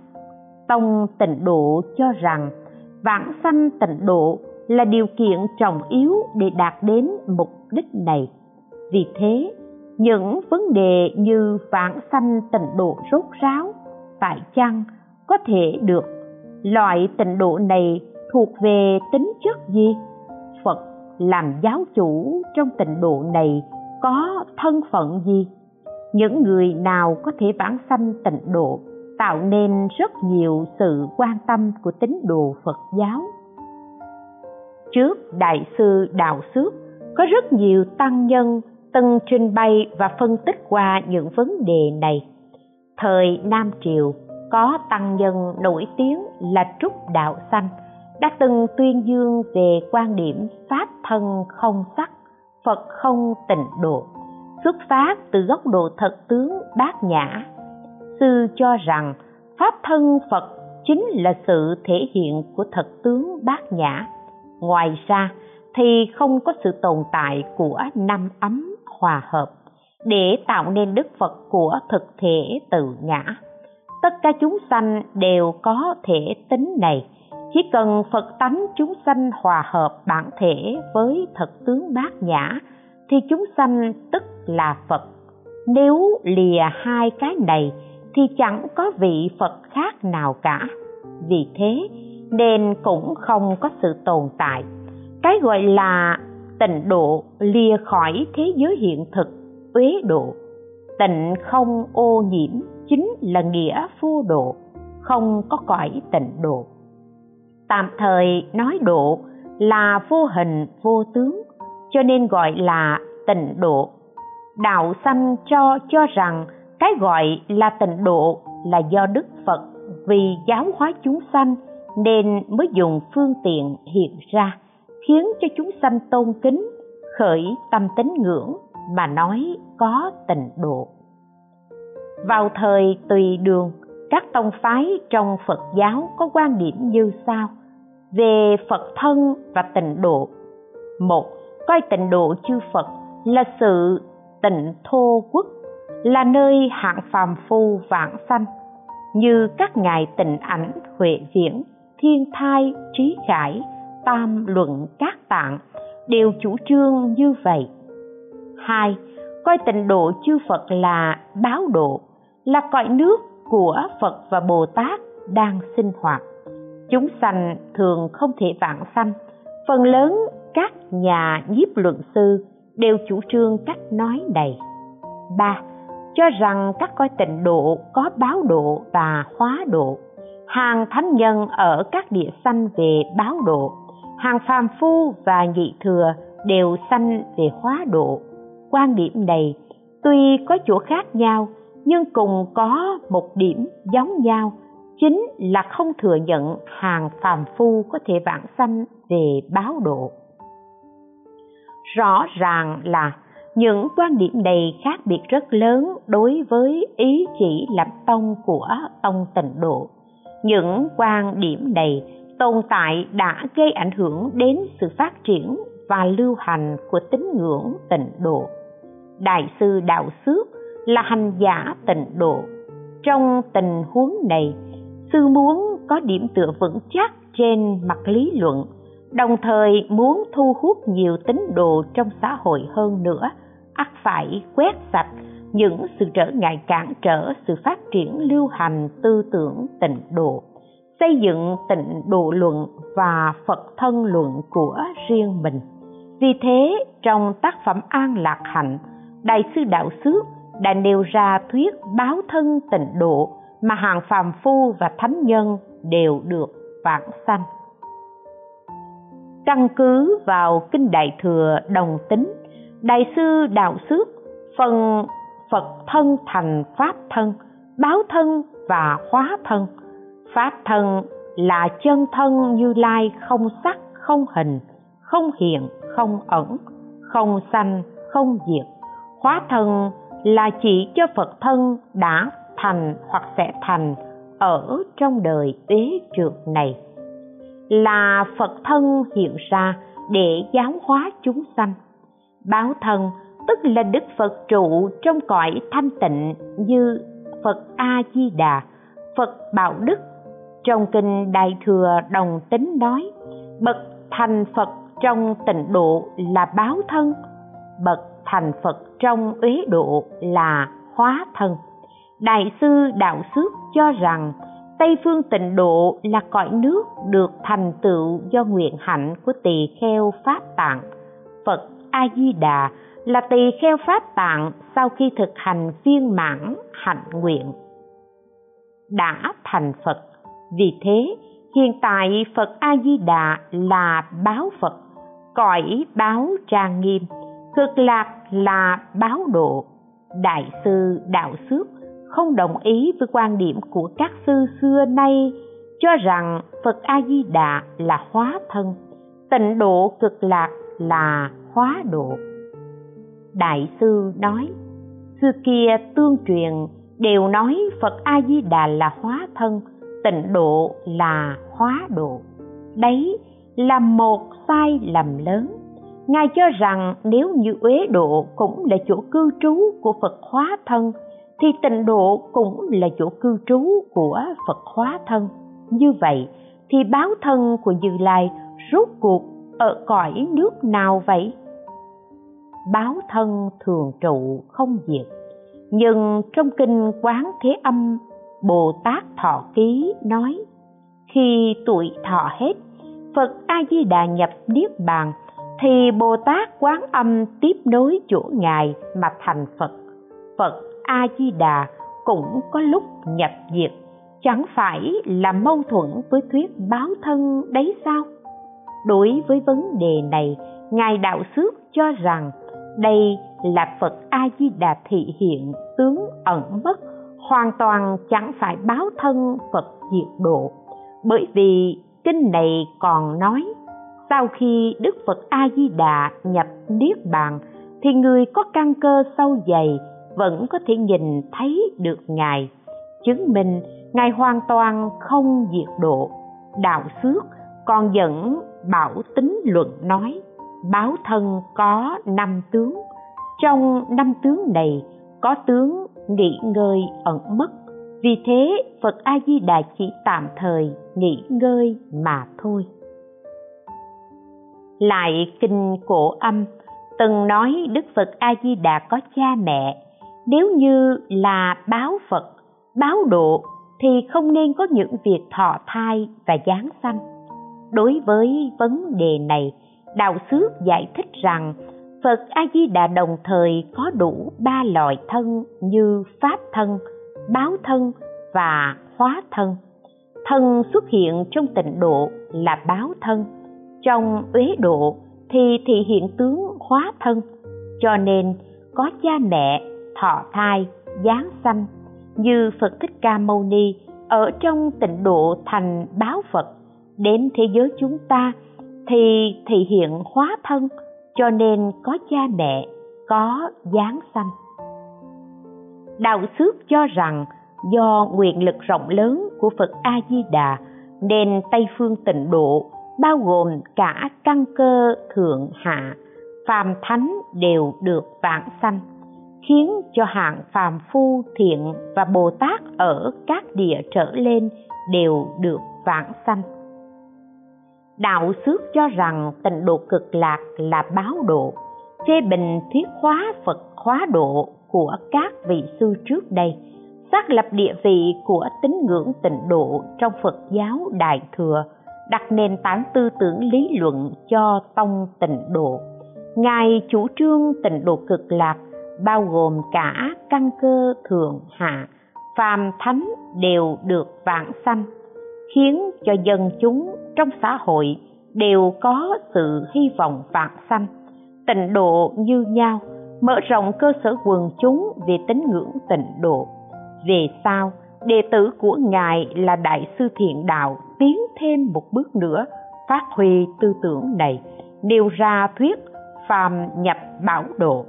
Tông tịnh độ cho rằng vãng sanh tịnh độ là điều kiện trọng yếu để đạt đến mục đích này. Vì thế những vấn đề như vãng sanh tịnh độ rốt ráo phải chăng có thể được? Loại tịnh độ này thuộc về tính chất gì? Phật làm giáo chủ trong tịnh độ này có thân phận gì? Những người nào có thể vãng sanh tịnh độ tạo nên rất nhiều sự quan tâm của tín đồ phật giáo? Trước đại sư đạo xước có rất nhiều tăng nhân từng trình bày và phân tích qua những vấn đề này. Thời nam triều có tăng nhân nổi tiếng là trúc đạo xanh, đã từng tuyên dương về quan điểm pháp thân không sắc, phật không tịnh độ, xuất phát từ góc độ thật tướng bát nhã. Sư cho rằng pháp thân phật chính là sự thể hiện của thật tướng bát nhã. Ngoài ra thì không có sự tồn tại của năm ấm hòa hợp để tạo nên đức phật của thực thể tự ngã. Tất cả chúng sanh đều có thể tính này. Chỉ cần phật tánh chúng sanh hòa hợp bản thể với thật tướng bát nhã, thì chúng sanh tức là phật. Nếu lìa hai cái này, thì chẳng có vị phật khác nào cả. Vì thế, nên cũng không có sự tồn tại. Cái gọi là tịnh độ lìa khỏi thế giới hiện thực uế độ. Tịnh không ô nhiễm chính là nghĩa vô độ, không có cõi tịnh độ. Tạm thời nói độ là vô hình, vô tướng, cho nên gọi là tịnh độ. Đạo sanh cho cho rằng cái gọi là tịnh độ là do đức phật vì giáo hóa chúng sanh nên mới dùng phương tiện hiện ra khiến cho chúng sanh tôn kính, khởi tâm tín ngưỡng mà nói có tịnh độ. Vào thời tùy đường, các tông phái trong phật giáo có quan điểm như sau. Về phật thân và tịnh độ, một, coi tịnh độ chư phật là sự tịnh thô quốc, là nơi hạng phàm phu vãng sanh, như các ngài tịnh ảnh huệ viễn, thiên thai, trí khải tam luận các tạng, đều chủ trương như vậy. Hai, coi tịnh độ chư phật là báo độ, là cõi nước của phật và bồ tát đang sinh hoạt. Chúng sanh thường không thể vãng sanh. Phần lớn các nhà nhiếp luận sư đều chủ trương cách nói này. Ba, cho rằng các coi tịnh độ có báo độ và hóa độ. Hàng thánh nhân ở các địa sanh về báo độ hàng phàm phu và nhị thừa đều sanh về hóa độ. Quan điểm này tuy có chỗ khác nhau, nhưng cùng có một điểm giống nhau, chính là không thừa nhận hàng phàm phu có thể vãng sanh về báo độ. Rõ ràng là những quan điểm này khác biệt rất lớn đối với ý chỉ lập tông của ông tịnh độ. Những quan điểm này tồn tại đã gây ảnh hưởng đến sự phát triển và lưu hành của tín ngưỡng tịnh độ. Đại sư đạo xước là hành giả tịnh độ. Trong tình huống này, sư muốn có điểm tựa vững chắc trên mặt lý luận, đồng thời muốn thu hút nhiều tín đồ trong xã hội hơn nữa, ắt phải quét sạch những sự trở ngại cản trở sự phát triển lưu hành tư tưởng tịnh độ xây dựng tịnh độ luận và phật thân luận của riêng mình. Vì thế, trong tác phẩm an lạc hạnh, đại sư đạo xước đã nêu ra thuyết báo thân tịnh độ mà hàng phàm phu và thánh nhân đều được vãng sanh. Căn cứ vào kinh đại thừa đồng tính, đại sư đạo xước phần phật thân thành pháp thân, báo thân và hóa thân pháp thân là chân thân như lai không sắc, không hình, không hiện, không ẩn, không sanh, không diệt. Hóa thân là chỉ cho phật thân đã thành hoặc sẽ thành ở trong đời uế trượt này. Là phật thân hiện ra để giáo hóa chúng sanh. Báo thân tức là đức phật trụ trong cõi thanh tịnh như phật a di đà, phật bảo đức trong kinh đại thừa đồng tính nói, bậc thành phật trong tịnh độ là báo thân, bậc thành phật trong uế độ là hóa thân. Đại sư đạo xước cho rằng, tây phương tịnh độ là cõi nước được thành tựu do nguyện hạnh của tỳ kheo pháp tạng. Phật a di đà là tỳ kheo pháp tạng sau khi thực hành viên mãn hạnh nguyện. Đã thành phật vì thế, hiện tại phật a di đà là báo phật, cõi báo trang nghiêm, cực lạc là báo độ. Đại sư đạo xước không đồng ý với quan điểm của các sư xưa nay, cho rằng phật a di đà là hóa thân, tịnh độ cực lạc là hóa độ. Đại sư nói, xưa kia tương truyền đều nói phật a di đà là hóa thân tịnh độ là hóa độ. Đấy là một sai lầm lớn. Ngài cho rằng nếu như uế độ cũng là chỗ cư trú của phật hóa thân, thì tịnh độ cũng là chỗ cư trú của phật hóa thân. Như vậy thì báo thân của như lai rốt cuộc ở cõi nước nào vậy? Báo thân thường trụ không diệt. Nhưng trong kinh quán thế âm bồ tát thọ ký nói, khi tuổi thọ hết, phật a di đà nhập niết bàn, thì bồ tát quán âm tiếp nối chỗ ngài mà thành phật. Phật a di đà cũng có lúc nhập diệt, chẳng phải là mâu thuẫn với thuyết báo thân đấy sao? Đối với vấn đề này, ngài đạo xước cho rằng đây là phật a di đà thị hiện tướng ẩn mất hoàn toàn chẳng phải báo thân phật diệt độ. Bởi vì kinh này còn nói, sau khi đức phật a di đà nhập niết bàn, thì người có căn cơ sâu dày vẫn có thể nhìn thấy được ngài, chứng minh ngài hoàn toàn không diệt độ. Đạo xước còn dẫn bảo tính luận nói, báo thân có năm tướng, trong năm tướng này có tướng nghỉ ngơi ẩn mất. Vì thế, phật a di đà chỉ tạm thời nghỉ ngơi mà thôi. Lại kinh cổ âm, từng nói đức phật a di đà có cha mẹ. Nếu như là báo phật, báo độ, thì không nên có những việc thọ thai và giáng sanh. Đối với vấn đề này, đạo Sứ giải thích rằng phật a di đà đồng thời có đủ ba loại thân như pháp thân, báo thân và hóa thân. Thân xuất hiện trong tịnh độ là báo thân, trong uế độ thì thị hiện tướng hóa thân. Cho nên có cha mẹ, thọ thai, giáng sanh như phật thích ca mâu ni ở trong tịnh độ thành báo phật. Đến thế giới chúng ta thì thị hiện hóa thân cho nên có cha mẹ, có giáng sanh. Đạo xước cho rằng do nguyện lực rộng lớn của phật a di đà nên tây phương tịnh độ bao gồm cả căn cơ thượng hạ, phàm thánh đều được vãng sanh, khiến cho hạng phàm phu thiện và bồ tát ở các địa trở lên đều được vãng sanh đạo xước cho rằng tịnh độ cực lạc là báo độ, phê bình thuyết hóa phật hóa độ của các vị sư trước đây, xác lập địa vị của tín ngưỡng tịnh độ trong phật giáo đại thừa, đặt nền tảng tư tưởng lý luận cho tông tịnh độ. Ngài chủ trương tịnh độ cực lạc bao gồm cả căn cơ thượng hạ, phàm thánh đều được vãng sanh, khiến cho dân chúng trong xã hội đều có sự hy vọng vạn sanh. Tịnh độ như nhau, mở rộng cơ sở quần chúng về tín ngưỡng tịnh độ. Về sau, đệ tử của ngài là đại sư thiện đạo tiến thêm một bước nữa, phát huy tư tưởng này, nêu ra thuyết phàm nhập bảo độ.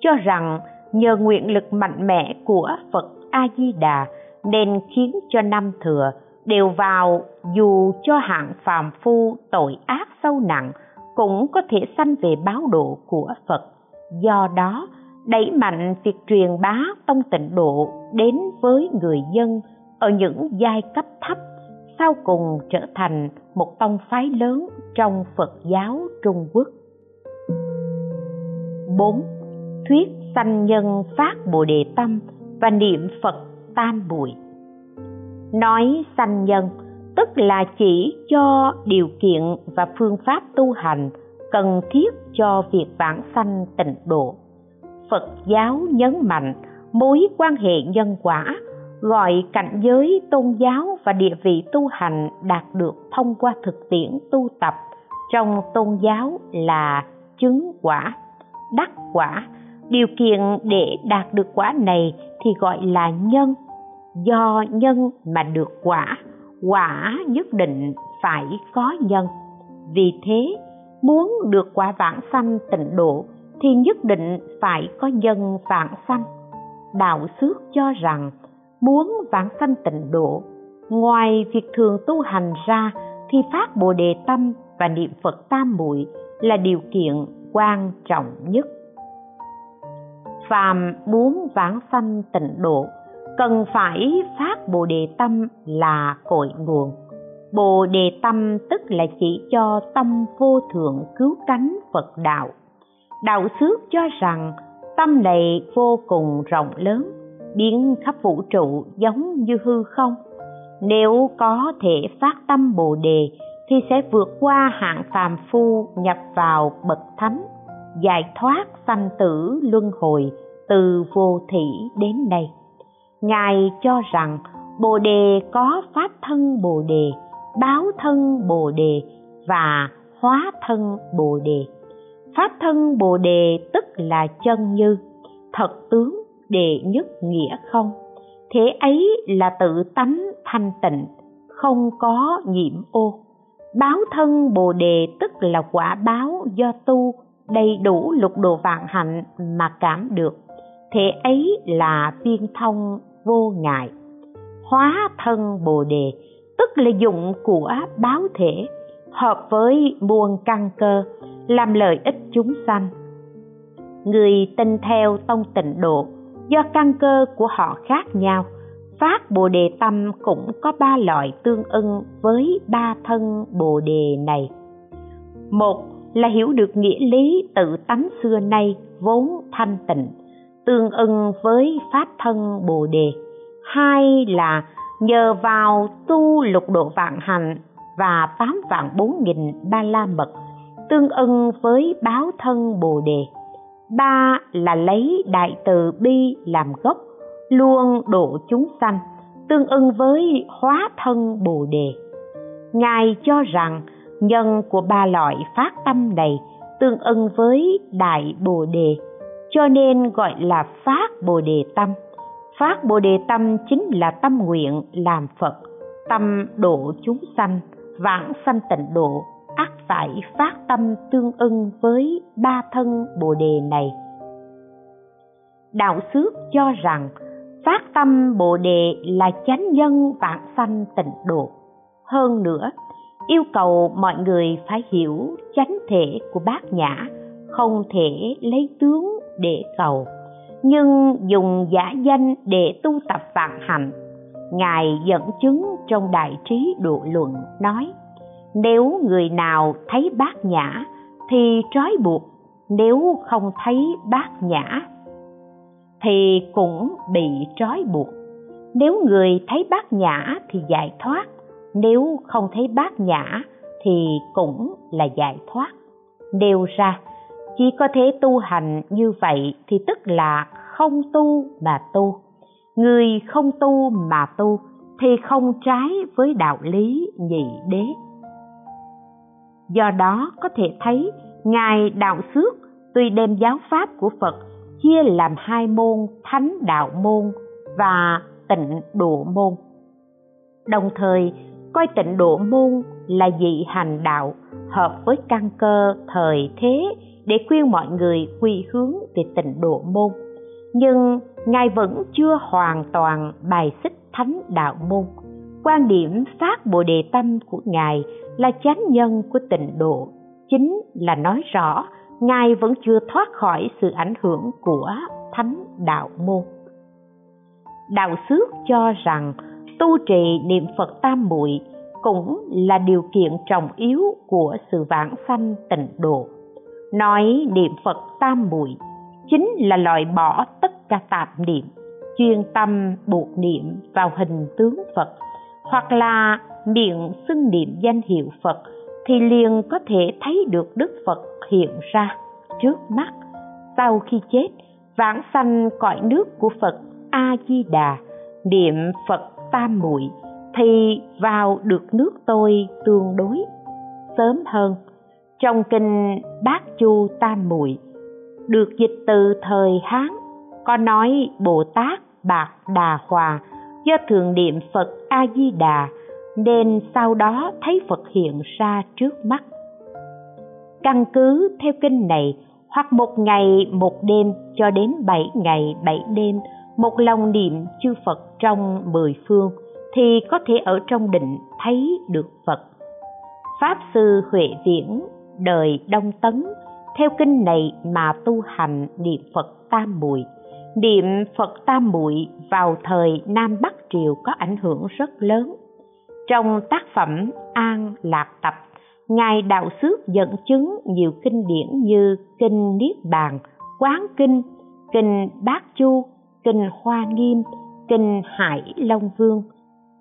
Cho rằng nhờ nguyện lực mạnh mẽ của phật a di đà nên khiến cho năm thừa đều vào, dù cho hạng phàm phu tội ác sâu nặng, cũng có thể sanh về báo độ của phật do đó, đẩy mạnh việc truyền bá tông tịnh độ đến với người dân ở những giai cấp thấp, sau cùng trở thành một tông phái lớn trong Phật giáo Trung Quốc. 4. Thuyết sanh nhân phát Bồ đề tâm và niệm Phật tam bụi. Nói sanh nhân, tức là chỉ cho điều kiện và phương pháp tu hành cần thiết cho việc vãng sanh tịnh độ. Phật giáo nhấn mạnh mối quan hệ nhân quả, gọi cảnh giới tôn giáo và địa vị tu hành đạt được thông qua thực tiễn tu tập trong tôn giáo là chứng quả, đắc quả. Điều kiện để đạt được quả này thì gọi là nhân do nhân mà được quả quả nhất định phải có nhân. Vì thế, muốn được quả vãng sanh tịnh độ thì nhất định phải có nhân vãng sanh. Đạo xước cho rằng muốn vãng sanh tịnh độ, ngoài việc thường tu hành ra thì phát bồ đề tâm và niệm phật tam muội là điều kiện quan trọng nhất. Phàm muốn vãng sanh tịnh độ cần phải phát bồ đề tâm là cội nguồn. Bồ đề tâm tức là chỉ cho tâm vô thượng cứu cánh phật đạo. Đạo xước cho rằng tâm này vô cùng rộng lớn, biến khắp vũ trụ giống như hư không. Nếu có thể phát tâm bồ đề thì sẽ vượt qua hạng phàm phu nhập vào bậc thánh, giải thoát sanh tử luân hồi từ vô thị đến đây ngài cho rằng bồ đề có pháp thân bồ đề, báo thân bồ đề và hóa thân bồ đề. Pháp thân bồ đề tức là chân như, thật tướng đệ nhất nghĩa không? Thế ấy là tự tánh thanh tịnh, không có nhiễm ô. Báo thân bồ đề tức là quả báo do tu, đầy đủ lục đồ vạn hạnh mà cảm được. Thế ấy là viên thông vô ngại. Hóa thân bồ đề, tức là dụng của báo thể, hợp với muôn căn cơ, làm lợi ích chúng sanh. Người tin theo tông tịnh độ, do căn cơ của họ khác nhau, phát bồ đề tâm cũng có ba loại tương ưng với ba thân bồ đề này. Một là hiểu được nghĩa lý tự tánh xưa nay vốn thanh tịnh tương ưng với pháp thân bồ đề. Hai là nhờ vào tu lục độ vạn hạnh và tám vạn bốn nghìn ba la mật tương ưng với báo thân bồ đề. Ba là lấy đại từ bi làm gốc luôn độ chúng sanh tương ưng với hóa thân bồ đề. Ngài cho rằng nhân của ba loại phát tâm này tương ưng với đại bồ đề cho nên gọi là phát bồ đề tâm. Phát bồ đề tâm chính là tâm nguyện làm phật, tâm độ chúng sanh, vãng sanh tịnh độ ắt phải phát tâm tương ưng với ba thân bồ đề này. Đạo xước cho rằng, phát tâm bồ đề là chánh nhân vạn sanh tịnh độ. Hơn nữa, yêu cầu mọi người phải hiểu chánh thể của bát nhã, không thể lấy tướng để cầu, nhưng dùng giả danh để tu tập vạn hạnh, ngài dẫn chứng trong đại trí độ luận, nói, nếu người nào thấy bát nhã thì trói buộc, nếu không thấy bát nhã thì cũng bị trói buộc. Nếu người thấy bát nhã thì giải thoát, nếu không thấy bát nhã thì cũng là giải thoát. Nêu ra chỉ có thể tu hành như vậy thì tức là không tu mà tu. Người không tu mà tu thì không trái với đạo lý nhị đế. Do đó có thể thấy ngài đạo xước tuy đem giáo pháp của phật chia làm hai môn, thánh đạo môn và tịnh độ môn. Đồng thời, coi tịnh độ môn là dị hành đạo hợp với căn cơ thời thế để khuyên mọi người quy hướng về tịnh độ môn. Nhưng ngài vẫn chưa hoàn toàn bài xích thánh đạo môn. Quan điểm phát bồ đề tâm của ngài là chánh nhân của tịnh độ. Chính là nói rõ, ngài vẫn chưa thoát khỏi sự ảnh hưởng của thánh đạo môn. Đạo xước cho rằng, tu trì niệm phật tam muội cũng là điều kiện trọng yếu của sự vãng sanh tịnh độ nói niệm phật tam muội, chính là loại bỏ tất cả tạp niệm, chuyên tâm buộc niệm vào hình tướng phật, hoặc là miệng xưng niệm danh hiệu phật thì liền có thể thấy được đức phật hiện ra trước mắt. Sau khi chết, vãng sanh cõi nước của phật a di đà niệm phật tam muội thì vào được nước tôi tương đối sớm hơn trong kinh bát chu tam muội, được dịch từ thời hán, có nói bồ tát bạc đà hòa do thường niệm phật a di đà, nên sau đó thấy phật hiện ra trước mắt căn cứ theo kinh này, hoặc một ngày, một đêm cho đến bảy ngày, bảy đêm, một lòng niệm chư Phật trong mười phương thì có thể ở trong định thấy được Phật. Pháp sư Huệ Viễn đời Đông Tấn theo kinh này mà tu hành niệm Phật Tam Muội. Niệm Phật Tam Muội vào thời Nam Bắc triều có ảnh hưởng rất lớn. Trong tác phẩm An Lạc Tập, Ngài Đạo Xước dẫn chứng nhiều kinh điển như Kinh Niết Bàn, Quán Kinh, Kinh Bát Chu, Kinh Hoa Nghiêm, Kinh Hải Long Vương,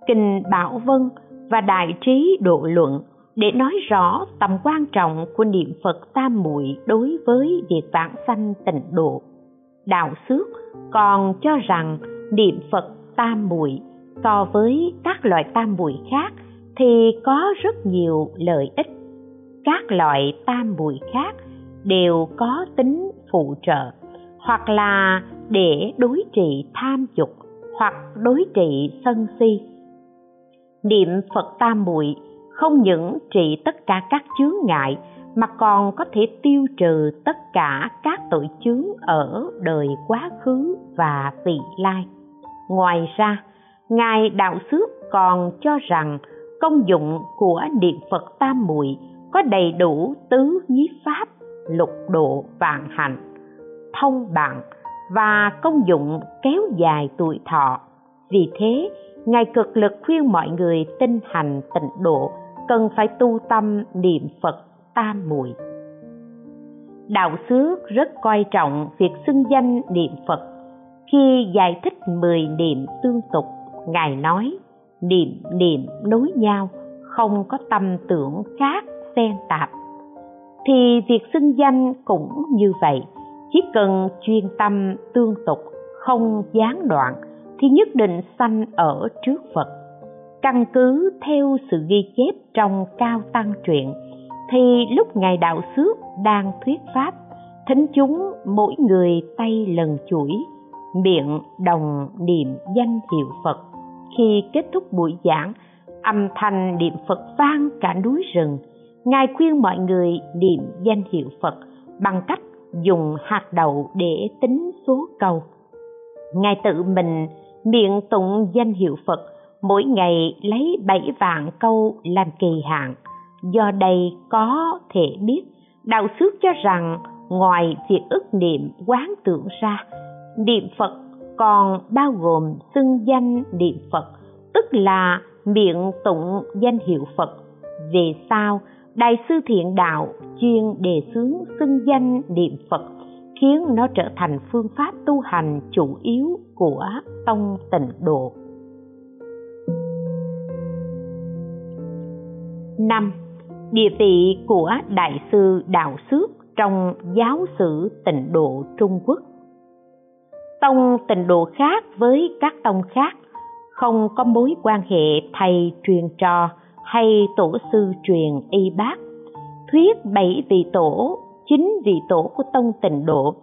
Kinh Bảo Vân và Đại Trí Độ Luận để nói rõ tầm quan trọng của niệm Phật Tam Muội đối với việc vãng sanh tịnh độ. Đạo Xước còn cho rằng niệm Phật Tam Muội so với các loại tam muội khác thì có rất nhiều lợi ích. Các loại tam muội khác đều có tính phụ trợ, hoặc là để đối trị tham dục, hoặc đối trị sân si niệm phật tam muội không những trị tất cả các chướng ngại, mà còn có thể tiêu trừ tất cả các tội chướng ở đời quá khứ và vị lai. Ngoài ra, ngài đạo xước còn cho rằng công dụng của niệm phật tam muội có đầy đủ tứ nhiếp pháp, lục độ, vạn hạnh, thông bạn và công dụng kéo dài tuổi thọ. Vì thế, ngài cực lực khuyên mọi người tinh hành tịnh độ cần phải tu tâm niệm phật tam muội. Đạo xứ rất coi trọng việc xưng danh niệm phật. Khi giải thích mười niệm tương tục, ngài nói, niệm niệm nối nhau, không có tâm tưởng khác xen tạp. Thì việc xưng danh cũng như vậy, chỉ cần chuyên tâm tương tục, không gián đoạn, thì nhất định sanh ở trước phật căn cứ theo sự ghi chép trong cao tăng truyện, thì lúc ngài đạo xước đang thuyết pháp, thính chúng mỗi người tay lần chuỗi, miệng đồng niệm danh hiệu phật. Khi kết thúc buổi giảng, âm thanh niệm phật vang cả núi rừng. Ngài khuyên mọi người niệm danh hiệu phật bằng cách dùng hạt đậu để tính số câu. Ngài tự mình miệng tụng danh hiệu phật mỗi ngày lấy bảy vạn câu làm kỳ hạn. Do đây có thể biết, đạo xước cho rằng ngoài việc ức niệm quán tưởng ra, niệm phật còn bao gồm xưng danh niệm phật, tức là miệng tụng danh hiệu phật. Về sau, đại sư thiện đạo chuyên đề xướng xưng danh niệm phật, khiến nó trở thành phương pháp tu hành chủ yếu của tông tịnh độ. Năm, địa vị của đại sư đạo Sước trong giáo sử tịnh độ trung quốc. Tông tịnh độ khác với các tông khác, không có mối quan hệ thầy truyền trò hay tổ sư truyền y bác. Thuyết bảy vị tổ chính vị tổ của tông tịnh độ,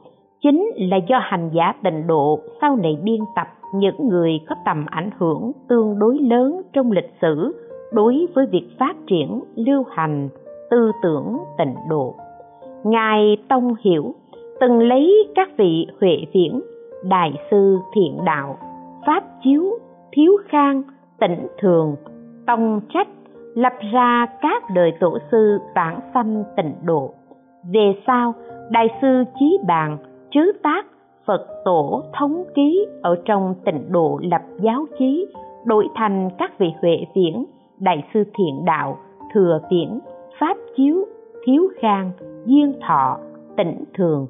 chính là do hành giả tịnh độ sau này biên tập những người có tầm ảnh hưởng tương đối lớn trong lịch sử đối với việc phát triển, lưu hành, tư tưởng, tịnh độ. Ngài tông hiểu từng lấy các vị huệ viễn, đại sư thiện đạo, pháp chiếu, thiếu khang, tịnh thường, tông trách lập ra các đời tổ sư vãng sanh tịnh độ. Về sau, đại sư chí bàn trứ tác, phật tổ thống ký ở trong tịnh độ lập giáo chí, đổi thành các vị huệ viễn đại sư thiện đạo, thừa tiễn, pháp chiếu, thiếu khang, duyên thọ, tịnh thường.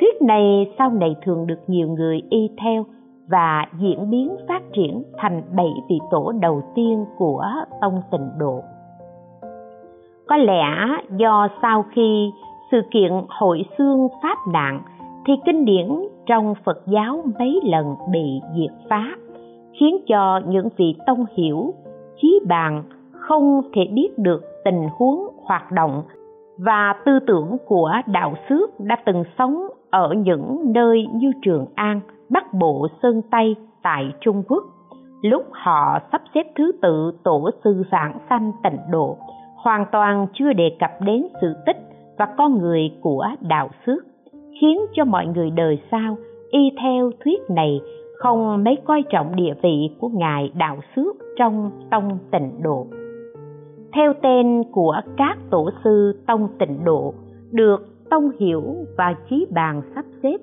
Thuyết này sau này thường được nhiều người y theo và diễn biến phát triển thành bảy vị tổ đầu tiên của tông tịnh độ. Có lẽ do sau khi sự kiện hội xương pháp nạn thì kinh điển trong phật giáo mấy lần bị diệt phá, khiến cho những vị tông hiểu chí bàn không thể biết được tình huống hoạt động và tư tưởng của đạo xước đã từng sống ở những nơi như Trường An, Bắc Bộ, Sơn Tây tại Trung Quốc. Lúc họ sắp xếp thứ tự tổ sư vãng sanh tịnh độ, hoàn toàn chưa đề cập đến sự tích và con người của đạo xước, khiến cho mọi người đời sau y theo thuyết này không mấy coi trọng địa vị của ngài đạo xước trong tông tịnh độ. Theo tên của các tổ sư tông tịnh độ được tông hiểu và chí bàn sắp xếp,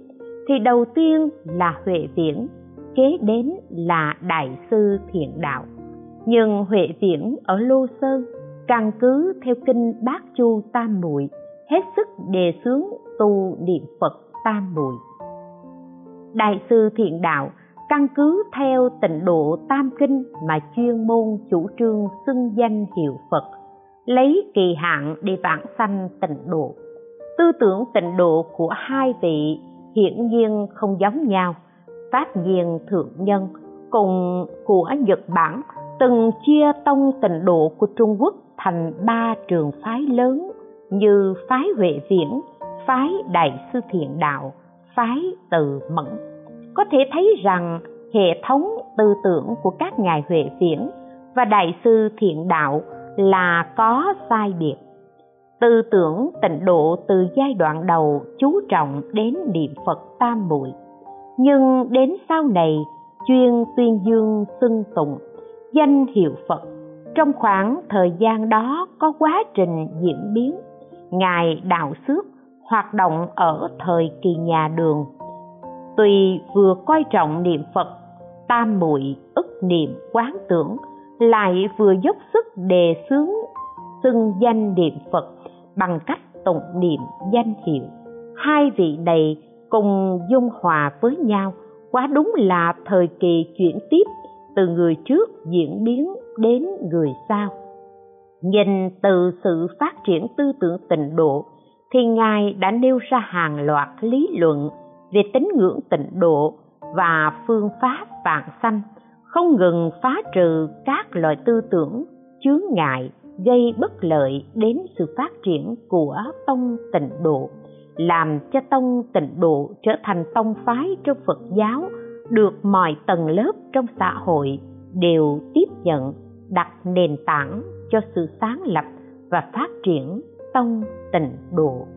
thì đầu tiên là huệ viễn, kế đến là đại sư thiện đạo. Nhưng huệ viễn ở lô sơn căn cứ theo kinh bát chu tam muội, hết sức đề xướng tu niệm phật tam muội. Đại sư thiện đạo căn cứ theo tịnh độ tam kinh mà chuyên môn chủ trương xưng danh hiệu Phật, lấy kỳ hạn để vãng sanh tịnh độ. Tư tưởng tịnh độ của hai vị hiển nhiên không giống nhau. Phát nhiên thượng nhân cùng của Nhật Bản từng chia tông tịnh độ của Trung Quốc thành ba trường phái lớn như phái Huệ Viễn, phái Đại sư Thiện Đạo, phái Từ Mẫn có thể thấy rằng hệ thống tư tưởng của các ngài huệ viễn và đại sư thiện đạo là có sai biệt. Tư tưởng tịnh độ từ giai đoạn đầu chú trọng đến niệm phật tam muội. Nhưng đến sau này, chuyên tuyên dương xưng tụng, danh hiệu phật, trong khoảng thời gian đó có quá trình diễn biến, ngài đạo xước hoạt động ở thời kỳ nhà đường tuy vừa coi trọng niệm phật, tam muội ức niệm quán tưởng, lại vừa dốc sức đề xướng, xưng danh niệm phật bằng cách tụng niệm danh hiệu. Hai vị này cùng dung hòa với nhau, quá đúng là thời kỳ chuyển tiếp, từ người trước diễn biến đến người sau. Nhìn từ sự phát triển tư tưởng tịnh độ, thì ngài đã nêu ra hàng loạt lý luận về tín ngưỡng tịnh độ và phương pháp vạn sanh, không ngừng phá trừ các loại tư tưởng, chướng ngại, gây bất lợi đến sự phát triển của tông tịnh độ, làm cho tông tịnh độ trở thành tông phái trong phật giáo, được mọi tầng lớp trong xã hội đều tiếp nhận, đặt nền tảng cho sự sáng lập và phát triển tông tịnh độ.